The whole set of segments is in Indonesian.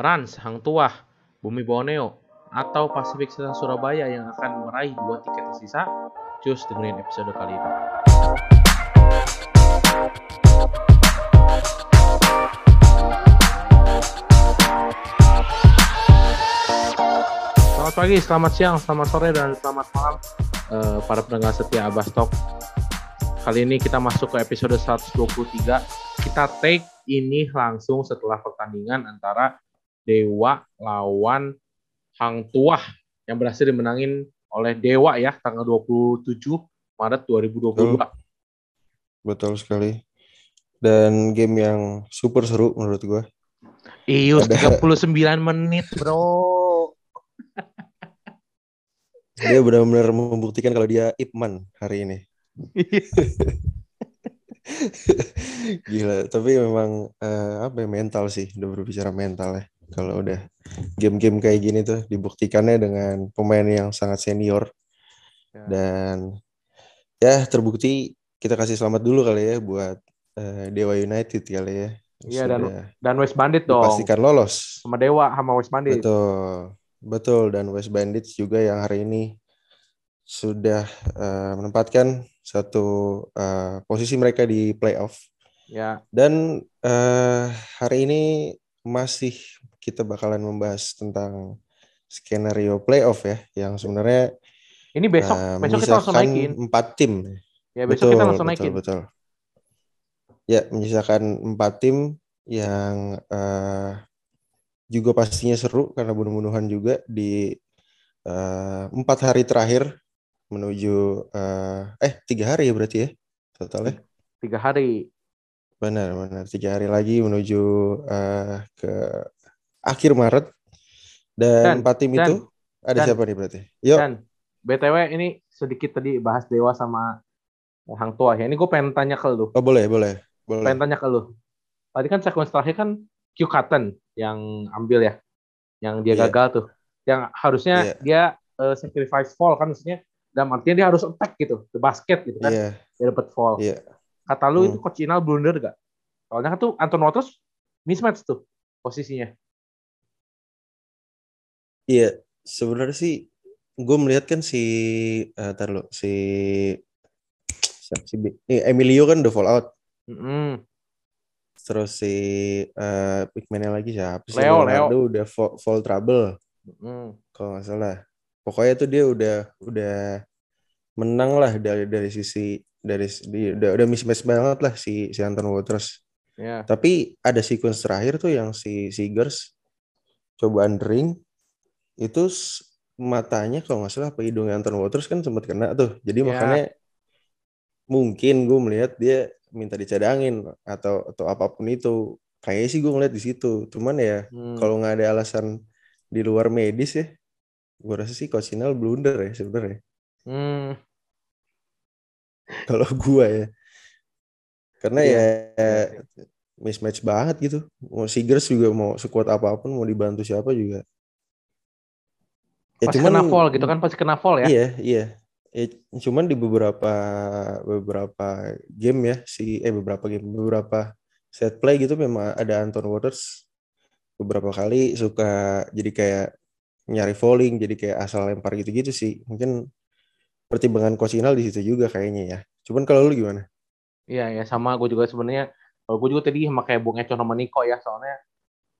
Rans, Hang Tuah, Bumi Borneo, atau Pasifik Selatan Surabaya yang akan meraih dua tiket tersisa? Cus dengerin episode kali ini. Selamat pagi, selamat siang, selamat sore, dan selamat malam eh, para pendengar setia Abastok. Kali ini kita masuk ke episode 123. Kita take ini langsung setelah pertandingan antara Dewa lawan Hang Tuah yang berhasil dimenangin oleh Dewa ya tanggal 27 Maret 2022. Betul. Betul sekali. Dan game yang super seru menurut gue. Ius Ada- 39 menit, Bro. Dia benar-benar membuktikan kalau dia Ipman hari ini. Gila, tapi memang eh, apa ya mental sih, udah berbicara mental ya. Kalau udah game-game kayak gini tuh dibuktikannya dengan pemain yang sangat senior Ya. dan ya terbukti kita kasih selamat dulu kali ya buat eh, Dewa United kali ya. Iya, dan- Dan West Bandit dong. dipastikan lolos. Sama Dewa sama West Bandit. Betul, betul. Dan West Bandits juga yang hari ini sudah eh, menempatkan satu eh, posisi mereka di playoff. Ya, Dan eh, hari ini masih kita bakalan membahas tentang skenario playoff ya, yang sebenarnya ini besok eh, besok kita langsung naikin. empat tim. Ya, besok kita langsung betul, naikin. betul. Ya, menyisakan empat tim yang eh, juga pastinya seru karena bunuh-bunuhan juga di eh, empat hari terakhir menuju eh, eh tiga hari ya berarti ya totalnya. Tiga hari. Benar, benar. Tiga hari lagi menuju eh, ke akhir Maret. Dan, Dan- empat tim dan- itu ada dan- siapa nih berarti? Yuk, Dan BTW ini sedikit tadi bahas Dewa sama Hang Tuah ya. Ini gue pengen tanya ke lu. oh boleh, boleh, boleh. Pengen tanya ke lu. Tadi kan sequence terakhir kan Q Cotton yang ambil ya. Yang dia Iya. gagal tuh. Yang harusnya Iya. dia eh, sacrifice fall kan maksudnya dalam artian dia harus attack gitu, the basket gitu kan. Iya, Dia dapat fall. iya. Kata lu Hmm. itu Coach Inal blunder gak? Soalnya kan tuh Anton Waters mismatch tuh posisinya. Iya, sebenarnya sih gue melihat kan si eh tar lu, si siapa sih Bi- ini Emilio kan udah fall out. Mm-mm. Terus si eh Pigman-nya lagi siapa sih? Leo, Leonardo udah fall, fall trouble Mm-mm. kalau nggak salah. Pokoknya tuh dia udah udah menang lah dari dari sisi dari di, udah udah mismatch banget lah si si Anton Waters. Ya. Tapi ada sequence terakhir tuh yang si Seegers coba undering itu matanya kalau nggak salah apa hidungnya Anton Waters kan sempat kena tuh. Jadi Ya. makanya mungkin gue melihat dia minta dicadangin atau atau apa pun itu. Kayaknya sih gue ngeliat di situ. Cuman ya Hmm. kalau nggak ada alasan di luar medis ya, gue rasa sih Coach Inal blunder ya sebenarnya. Hmm. Kalau gue ya, karena Iya. ya mismatch banget gitu. Mau Seegers juga mau sekuat apa pun mau dibantu siapa juga. Ya Pasti kena fall gitu kan, pasti kena fall ya. Iya, iya. Ya, cuman di beberapa beberapa game ya si eh beberapa game beberapa set play gitu memang ada Anton Waters beberapa kali suka jadi kayak nyari falling jadi kayak asal lempar gitu-gitu sih mungkin pertimbangan coach Inal di situ juga kayaknya ya cuman kalau lu gimana Iya ya sama gue juga sebenarnya kalau gue juga tadi sama kayak Bung Econ sama Niko ya soalnya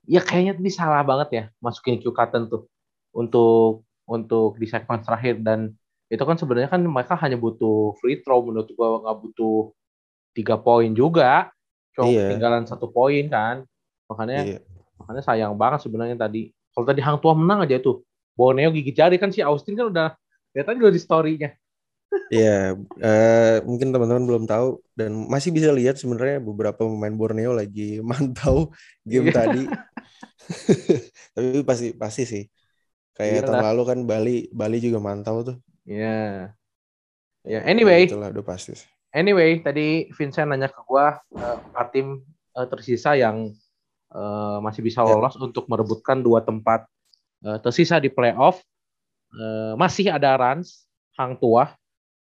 ya kayaknya tadi salah banget ya masukin Q Cotton tuh untuk untuk di sequence terakhir dan itu kan sebenarnya kan mereka hanya butuh free throw menurut gue nggak butuh tiga poin juga cuma Iya. ketinggalan satu poin kan makanya iya makanya sayang banget sebenarnya tadi kalau tadi Hang Tua menang aja tuh Borneo gigit jari kan si Austin kan udah lihat aja udah di story-nya Iya, eh, mungkin teman-teman belum tahu dan masih bisa lihat sebenarnya beberapa pemain Borneo lagi mantau game Iya. tadi. Tapi pasti pasti sih. Kayak tahun Iyalah. lalu kan Bali Bali juga mantau tuh. ya ya anyway Itulah udah pasti. Anyway, tadi Vincent nanya ke gua eh, empat tim eh, tersisa yang eh, masih bisa Ya. lolos untuk merebutkan dua tempat eh, tersisa di playoff. Eh, masih ada Rans, Hang Tuah,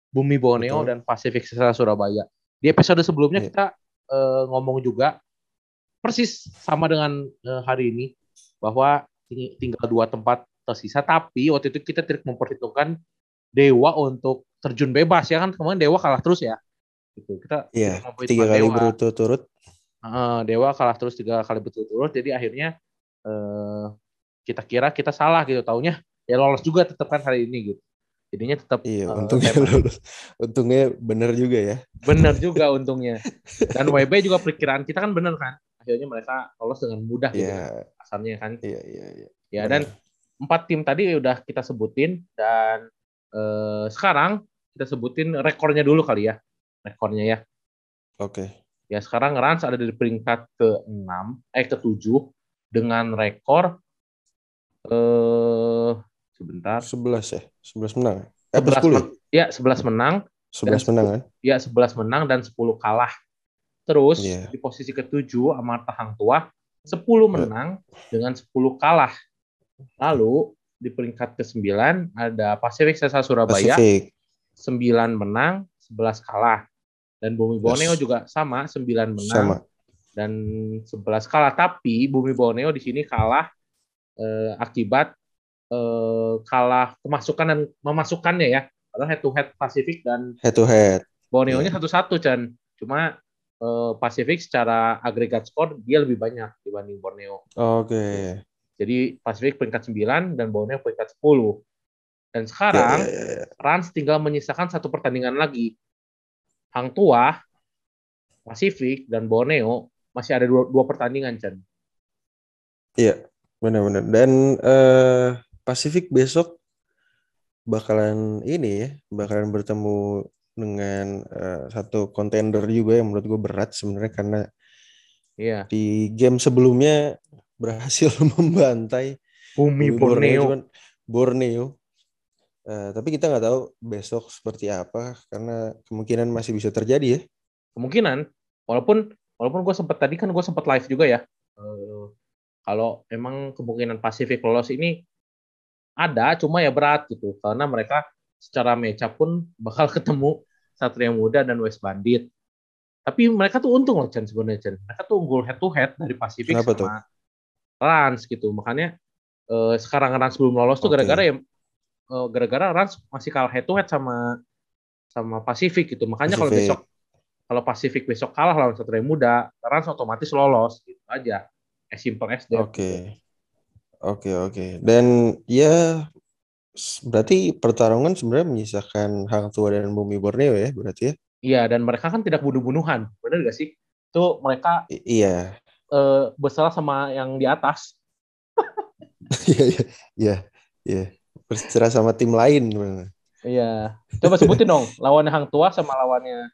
Bumi Borneo Betul. dan Pasifik Selatan Surabaya. Di episode sebelumnya Ya. kita eh, ngomong juga persis sama dengan eh, hari ini bahwa tinggal dua tempat tersisa tapi waktu itu kita tidak memperhitungkan Dewa untuk terjun bebas ya kan? Kemarin Dewa kalah terus ya? Gitu. Kita iya tiga kali berturut-turut. Uh, Dewa kalah terus tiga kali berturut-turut jadi akhirnya uh, kita kira kita salah gitu taunya ya lolos juga tetap kan hari ini gitu. Jadinya tetap iya uh, untungnya lulus untungnya benar juga ya. Benar juga untungnya. Dan WB juga perkiraan kita kan benar kan? Akhirnya mereka lolos dengan mudah yeah. gitu iya. asalnya kan. Iya iya iya. Ya dan empat tim tadi udah kita sebutin dan uh, sekarang kita sebutin rekornya dulu kali ya rekornya ya. Oke. Okay. ya sekarang Rans ada di peringkat ke-6 eh ke-7 dengan rekor eh sebentar. 11 ya? 11 menang? Eh 11 10 ya? 11 menang. 11 menang kan? Ya 11 menang dan 10 kalah. Terus yeah. di posisi ke-7 Amarta Hang Tua 10 menang yeah. dengan 10 kalah Lalu di peringkat ke-9 ada Pacific Sesa Surabaya. Pacific. 9 menang, 11 kalah. Dan Bumi Borneo yes. juga sama, 9 menang sama. dan 11 kalah. Tapi Bumi Borneo di sini kalah eh, akibat eh, kalah kemasukan dan memasukkannya ya. Padahal head to head Pacific dan head to head. Borneo-nya iya. satu-satu, Chan. Cuma eh, Pacific secara agregat skor dia lebih banyak dibanding Borneo. Oke. Okay. Jadi Pacific peringkat 9 dan Borneo peringkat 10. Dan sekarang yeah, yeah, yeah. Rans tinggal menyisakan satu pertandingan lagi. Hang Tua, Pacific, dan Borneo masih ada dua, dua pertandingan, Chan. Iya, benar-benar. Dan uh, Pacific besok bakalan ini ya, bakalan bertemu dengan uh, satu kontender juga yang menurut gue berat sebenarnya karena yeah. di game sebelumnya berhasil membantai Bumi Borneo. Borneo. Borneo. Uh, tapi kita nggak tahu besok seperti apa karena kemungkinan masih bisa terjadi ya. Kemungkinan, walaupun walaupun gue sempat tadi kan gue sempat live juga ya. Uh, kalau emang kemungkinan Pasifik lolos ini ada, cuma ya berat gitu karena mereka secara meca pun bakal ketemu Satria Muda dan West Bandit. Tapi mereka tuh untung loh Chen sebenarnya Chen. Mereka tuh unggul head to head dari Pasifik sama tuh? Rans gitu. Makanya uh, sekarang Rans belum lolos tuh gara-gara okay. ya uh, gara-gara Rans masih kalah head to head sama sama Pasifik gitu. Makanya kalau besok kalau Pasifik besok kalah lawan Satria Muda, Rans otomatis lolos gitu aja. As simple as that. Oke. Okay. Oke, okay, oke. Okay. Dan ya berarti pertarungan sebenarnya menyisakan Hang Tua dan Bumi Borneo ya, berarti ya? Iya, dan mereka kan tidak bunuh-bunuhan. Benar gak sih? Itu mereka I iya uh, bersalah sama yang di atas. Iya, iya, iya, iya. Berserah sama tim lain. Iya. Coba sebutin dong, lawannya Hang Tua sama lawannya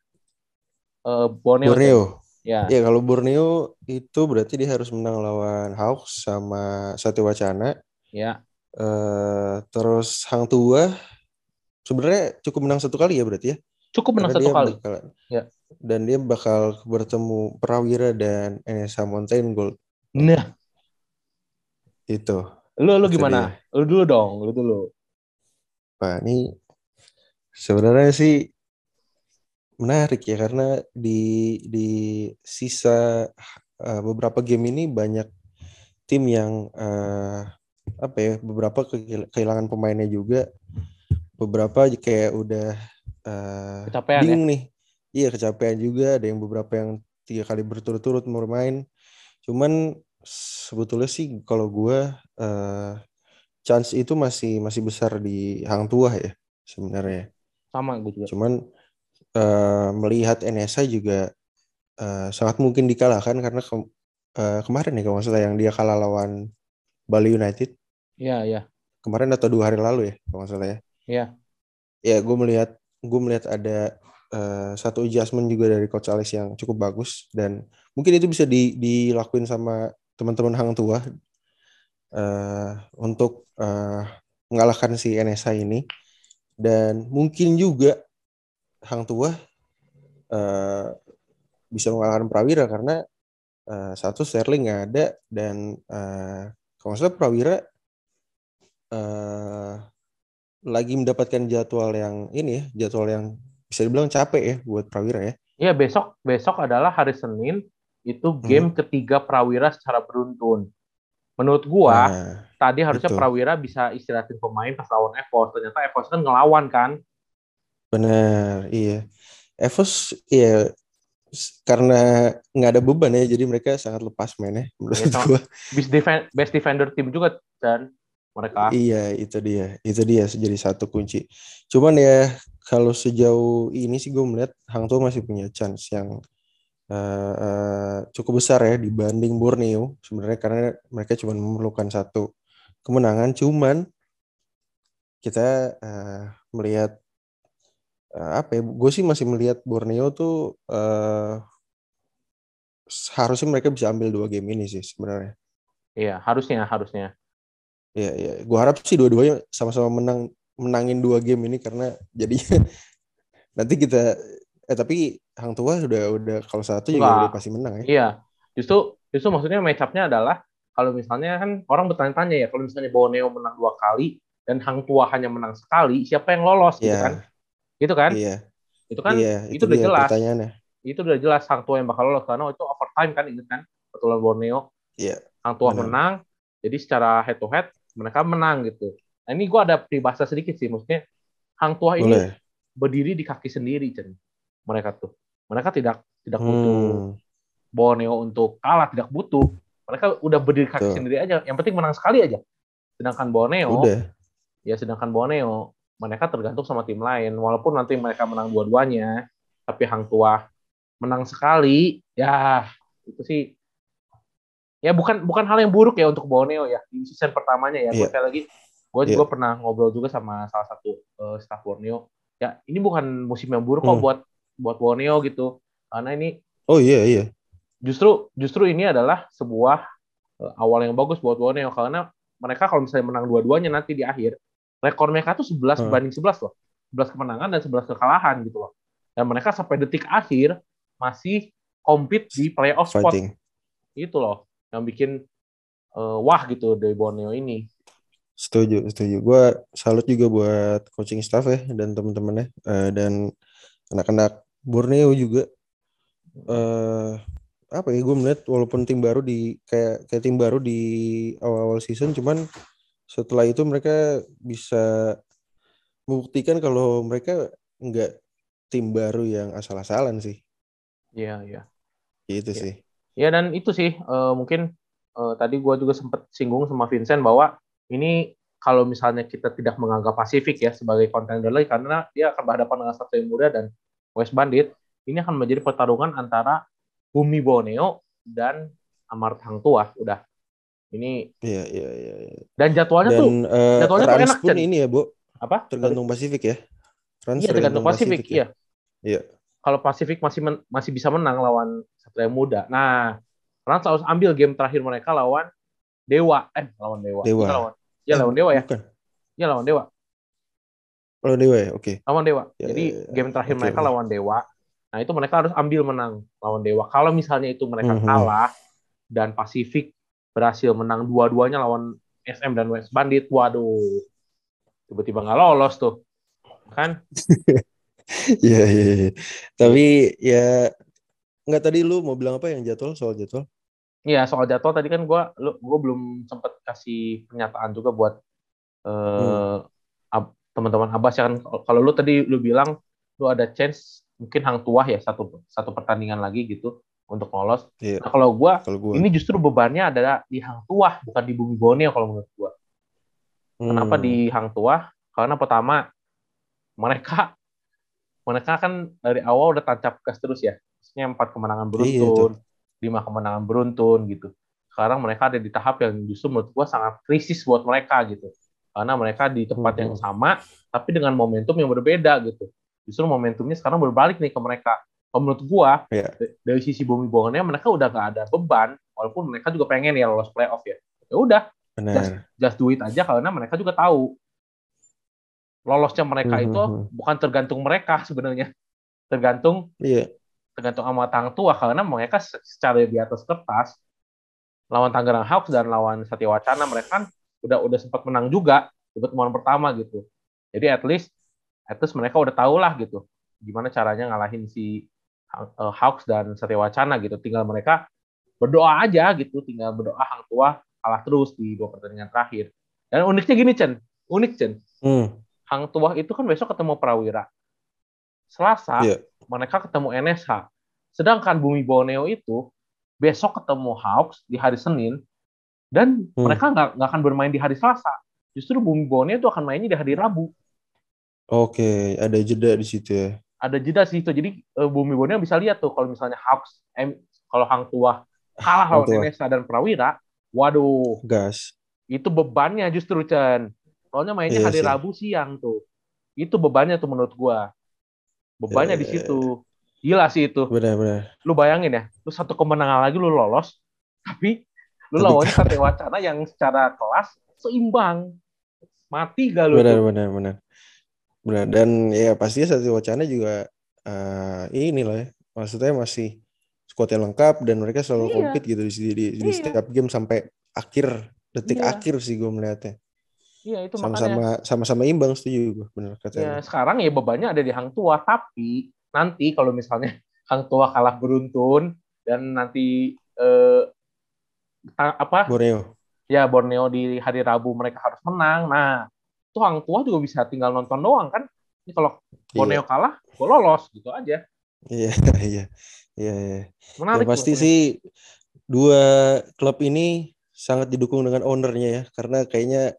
uh, Borneo. Borneo. Ya. Ya kalau Borneo itu berarti dia harus menang lawan Hawks sama Satya Wacana. Ya. Uh, terus Hang Tua sebenarnya cukup menang satu kali ya berarti ya. Cukup menang Karena satu kali. Bakal, ya dan dia bakal bertemu Prawira dan NSA Mountain Gold. Nah, itu. Lu lu gimana? Dia. Lu dulu dong, lu dulu. Pak, ini sebenarnya sih menarik ya karena di di sisa uh, beberapa game ini banyak tim yang uh, apa ya beberapa kehilangan pemainnya juga beberapa kayak udah uh, bingung ya? nih iya kecapean juga. Ada yang beberapa yang tiga kali berturut-turut bermain. Cuman sebetulnya sih kalau gue uh, chance itu masih masih besar di Hang Tua ya sebenarnya. Sama gue juga. Cuman uh, melihat NSA juga uh, sangat mungkin dikalahkan karena ke, uh, kemarin ya kalau yang dia kalah lawan Bali United. Iya iya. Kemarin atau dua hari lalu ya kalau salah ya. Iya. Ya gue melihat gue melihat ada uh, satu adjustment juga dari coach Alex yang cukup bagus. Dan mungkin itu bisa di, dilakuin sama teman-teman Hang Tua uh, untuk uh, mengalahkan si NSA ini. Dan mungkin juga Hang Tua uh, bisa mengalahkan Prawira karena uh, satu Sterling nggak ada dan uh, kalau salah Prawira uh, lagi mendapatkan jadwal yang ini ya jadwal yang bisa dibilang capek ya buat Prawira ya. Iya besok besok adalah hari Senin itu game hmm. ketiga Prawira secara beruntun. Menurut gua nah, tadi harusnya itu. Prawira bisa istirahatin pemain pas lawan Evos. Ternyata Evos kan ngelawan kan. Bener, iya. Evos iya karena nggak ada beban ya, jadi mereka sangat lepas mainnya menurut ya, gua. Best, defend, best defender tim juga dan mereka. Iya, itu dia. Itu dia jadi satu kunci. Cuman ya kalau sejauh ini sih gue melihat Hang Tuah masih punya chance yang uh, cukup besar ya dibanding Borneo sebenarnya karena mereka cuma memerlukan satu kemenangan. Cuman kita uh, melihat uh, apa ya gue sih masih melihat Borneo tuh uh, harusnya mereka bisa ambil dua game ini sih sebenarnya. Iya harusnya harusnya. Iya iya. Gue harap sih dua-duanya sama-sama menang menangin dua game ini karena jadinya nanti kita eh tapi Hang Tua sudah udah kalau satu juga udah pasti menang ya. Iya. Justru justru maksudnya match up-nya adalah kalau misalnya kan orang bertanya-tanya ya kalau misalnya Borneo menang dua kali dan Hang Tua hanya menang sekali, siapa yang lolos gitu yeah. kan? Gitu kan? Iya. Itu kan yeah, itu, itu udah jelas. Itu udah jelas Hang Tua yang bakal lolos karena itu overtime kan inget kan? Betulan Borneo. Iya. Yeah. Hang Tua menang. menang. Jadi secara head to head mereka menang gitu. Nah ini gue ada peribahasa sedikit sih, maksudnya Hang Tua ini Boleh. berdiri di kaki sendiri, Chen. Mereka tuh. Mereka tidak tidak butuh hmm. Borneo untuk kalah, tidak butuh. Mereka udah berdiri kaki Tuh. sendiri aja. Yang penting menang sekali aja. Sedangkan Borneo, udah. ya sedangkan Borneo, mereka tergantung sama tim lain. Walaupun nanti mereka menang dua-duanya, tapi Hang Tua menang sekali, ya itu sih ya bukan bukan hal yang buruk ya untuk Borneo ya di season pertamanya ya. Yeah. Gue lagi, gue yeah. juga pernah ngobrol juga sama salah satu uh, staff Borneo. Ya ini bukan musim yang buruk kok hmm. buat buat Borneo gitu karena ini oh iya iya justru justru ini adalah sebuah uh, awal yang bagus buat Borneo karena mereka kalau misalnya menang dua-duanya nanti di akhir rekor mereka tuh 11 hmm. banding 11 loh 11 kemenangan dan 11 kekalahan gitu loh dan mereka sampai detik akhir masih compete di playoff spot Fighting. itu loh yang bikin uh, wah gitu dari Borneo ini setuju setuju gue salut juga buat coaching staff ya dan teman-temannya uh, dan anak-anak Borneo juga uh, apa ya gue melihat walaupun tim baru di kayak kayak tim baru di awal-awal season cuman setelah itu mereka bisa membuktikan kalau mereka enggak tim baru yang asal-asalan sih. Iya, iya. Gitu ya. sih. Ya dan itu sih uh, mungkin uh, tadi gue juga sempat singgung sama Vincent bahwa ini kalau misalnya kita tidak menganggap Pasifik ya sebagai kontender lagi karena dia akan berhadapan dengan Satria Muda dan West Bandit, ini akan menjadi pertarungan antara Bumi Borneo dan Amart Hang Tua. Udah. Ini Iya, iya, iya. iya. Dan jadwalnya dan, tuh uh, jadwalnya tuh enak pun ini ya, Bu. Apa? Tergantung Pasifik ya. Rans iya, tergantung Pasifik, ya? iya. Iya. Kalau Pasifik masih men masih bisa menang lawan Satria Muda. Nah, Rans harus ambil game terakhir mereka lawan Dewa. Eh, lawan Dewa. Dewa. lawan Iya lawan Dewa ya. Bukan. Iya lawan Dewa. Lawan Dewa ya, oke. Okay. Lawan Dewa. Ya, Jadi ya, ya. game terakhir okay, mereka lawan Dewa. Nah itu mereka harus ambil menang lawan Dewa. Kalau misalnya itu mereka mm-hmm. kalah dan Pasifik berhasil menang dua-duanya lawan SM dan West Bandit, waduh, tiba-tiba nggak lolos tuh, kan? Iya, iya, iya. Tapi ya nggak tadi lu mau bilang apa yang jadwal soal jadwal? Iya soal jadwal tadi kan gue gue belum sempat kasih pernyataan juga buat uh, hmm. teman-teman Abbas ya kan kalau lu tadi lu bilang lu ada chance mungkin hang tuah ya satu satu pertandingan lagi gitu untuk lolos. Iya. Nah, kalau gue ini justru bebannya adalah di hang tuah bukan di bumi Borneo kalau menurut gue. Hmm. Kenapa di hang tuah? Karena pertama mereka mereka kan dari awal udah tancap gas terus ya. Maksudnya empat kemenangan beruntun. Iya, lima kemenangan beruntun gitu. Sekarang mereka ada di tahap yang justru menurut gue sangat krisis buat mereka gitu. Karena mereka di tempat yang hmm. sama, tapi dengan momentum yang berbeda gitu. Justru momentumnya sekarang berbalik nih ke mereka. Kalau menurut gue, yeah. dari sisi bumi bohongnya mereka udah gak ada beban, walaupun mereka juga pengen ya lolos playoff ya. Ya udah, just, just do it aja karena mereka juga tahu lolosnya mereka mm -hmm. itu hmm, hmm. bukan tergantung mereka sebenarnya, tergantung yeah tergantung sama Tang Tua karena mereka secara di atas kertas lawan Tangerang Hawks dan lawan Satya Wacana mereka kan udah udah sempat menang juga di pertemuan pertama gitu. Jadi at least at least mereka udah tahu lah gitu gimana caranya ngalahin si uh, Hawks dan Satya Wacana gitu. Tinggal mereka berdoa aja gitu, tinggal berdoa Hang Tua kalah terus di dua pertandingan terakhir. Dan uniknya gini Chen, unik Chen. Hmm. Hang Tuah itu kan besok ketemu Prawira. Selasa Iya. mereka ketemu NSH. Sedangkan Bumi Borneo itu besok ketemu Hawks di hari Senin dan Hmm. mereka nggak nggak akan bermain di hari Selasa. Justru Bumi Borneo itu akan mainnya di hari Rabu. Oke, ada jeda di situ ya. Ada jeda sih itu. Jadi eh, Bumi Borneo bisa lihat tuh kalau misalnya Hawks, eh, kalau Hang Tuah kalah lawan. NSH dan Prawira, waduh, Gas. itu bebannya justru Chan. Soalnya mainnya Iya hari sih. Rabu siang tuh. Itu bebannya tuh menurut gua. Bebannya di Iya. situ. Gila sih itu. Benar-benar. Lu bayangin ya, lu satu kemenangan lagi lu lolos, tapi lu Tapi lawannya Satya Wacana yang secara kelas seimbang. Mati gak lu Benar, tuh? benar, benar. Benar. Dan ya pastinya Satya Wacana juga eh ini lah ya. Maksudnya masih squadnya lengkap dan mereka selalu Iya. compete gitu di, di, di Iya. setiap game sampai akhir detik Iya. akhir sih gue melihatnya. Iya itu makanya. Sama-sama sama-sama imbang setuju gue benar kata Ya, sekarang ya bebannya ada di Hang Tua, tapi nanti kalau misalnya Hang Tua kalah beruntun dan nanti eh, apa Borneo. ya Borneo di hari Rabu mereka harus menang. Nah, itu Hang Tua juga bisa tinggal nonton doang kan. Ini kalau Borneo kalah, gue lolos gitu aja. Iya, iya. Iya, iya. Menarik. Ya pasti sih dua klub ini sangat didukung dengan ownernya ya karena kayaknya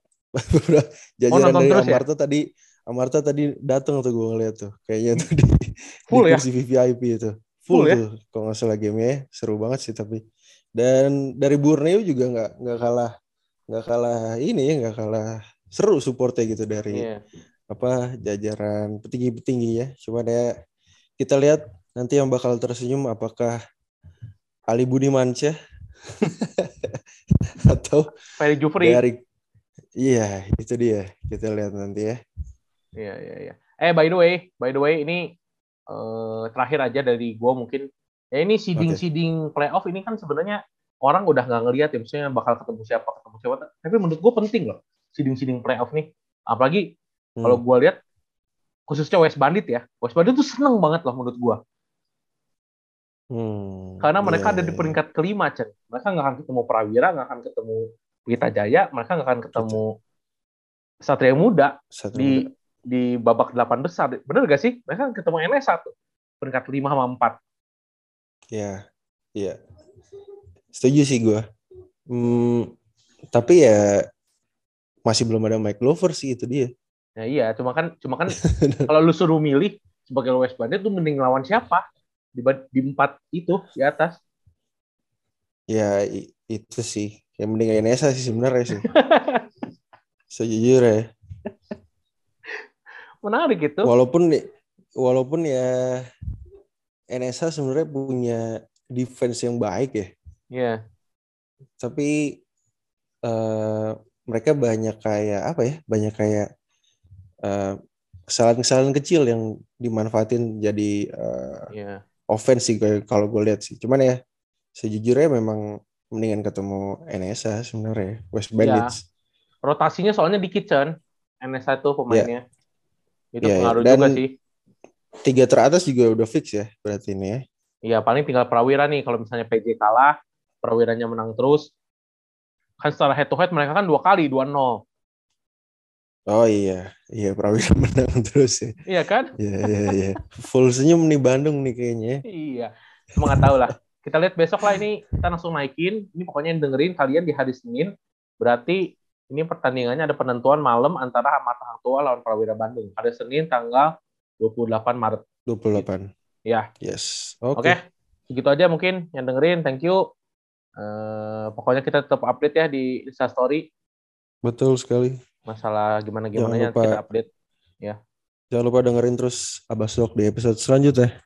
jajaran nonton dari terus ya? Amarta tadi Amarta tadi datang tuh gue ngeliat tuh kayaknya tuh di, Full di ya? kursi VVIP itu Full full, ya? tuh kalau nggak salah gamenya seru banget sih tapi dan dari Borneo juga nggak nggak kalah nggak kalah ini ya nggak kalah seru supportnya gitu dari Iya. apa jajaran petinggi-petinggi ya. Cuman ya kita lihat nanti yang bakal tersenyum apakah Ali Budi Mansyah atau Ferry Jufri. dari Iya, itu dia. Kita lihat nanti ya. Iya, iya, iya. Eh, by the way, by the way, ini eh, terakhir aja dari gue mungkin. Ya ini seeding-seeding playoff ini kan sebenarnya orang udah nggak ngelihat ya, misalnya bakal ketemu siapa, ketemu siapa. Tapi menurut gue penting loh, seeding-seeding playoff nih. Apalagi Hmm. kalau gue lihat, khususnya West Bandit ya. West Bandit tuh seneng banget loh menurut gue. Hmm, Karena mereka iya, ada di iya. peringkat kelima, Chen. Mereka nggak akan ketemu Prawira, nggak akan ketemu Pelita Jaya, mereka nggak akan ketemu Satria Muda Satu di muda. di babak delapan besar. Bener gak sih? Mereka ketemu NS satu peringkat lima sama empat. Iya, iya. Setuju sih gue. Hmm, tapi ya masih belum ada Mike Glover sih itu dia. Ya iya, cuma kan cuma kan kalau lu suruh milih sebagai West Bandit tuh mending lawan siapa? Di, di empat itu di atas. Ya itu sih. Yang mending NSA sih sebenarnya sih. Sejujurnya. ya. Menarik itu. Walaupun walaupun ya NSA sebenarnya punya defense yang baik ya. Iya. Tapi eh, mereka banyak kayak apa ya? Banyak kayak eh, kesalahan-kesalahan kecil yang dimanfaatin jadi eh, Iya. offense sih kalau gue lihat sih. Cuman ya sejujurnya memang mendingan ketemu NSA sebenarnya West Bandits. Rotasinya soalnya di kitchen. NS itu pemainnya. Itu Iya, iya. pengaruh Dan- juga sih. Tiga teratas juga udah fix ya berarti ini ya. Iya, paling tinggal Prawira nih. Kalau misalnya PJ kalah, Prawiranya menang terus. Kan secara head to head mereka kan dua kali, 2-0. Oh iya, iya Prawira menang terus ya. Iya kan? Iya iya iya. Full senyum nih Bandung nih kayaknya. Iya. Cuma nggak tahu lah. Kita lihat besok lah ini kita langsung naikin. Ini pokoknya yang dengerin kalian di hari Senin. Berarti ini pertandingannya ada penentuan malam antara Mata Hang Tua lawan Prawira Bandung. Hari Senin tanggal 28 Maret. 28. Ya, Yes. oke. Oke. Segitu aja mungkin yang dengerin. Thank you. Eh, pokoknya kita tetap update ya di Insta Story. Betul sekali. Masalah gimana-gimana kita update. Jangan lupa dengerin terus Abasok di episode selanjutnya.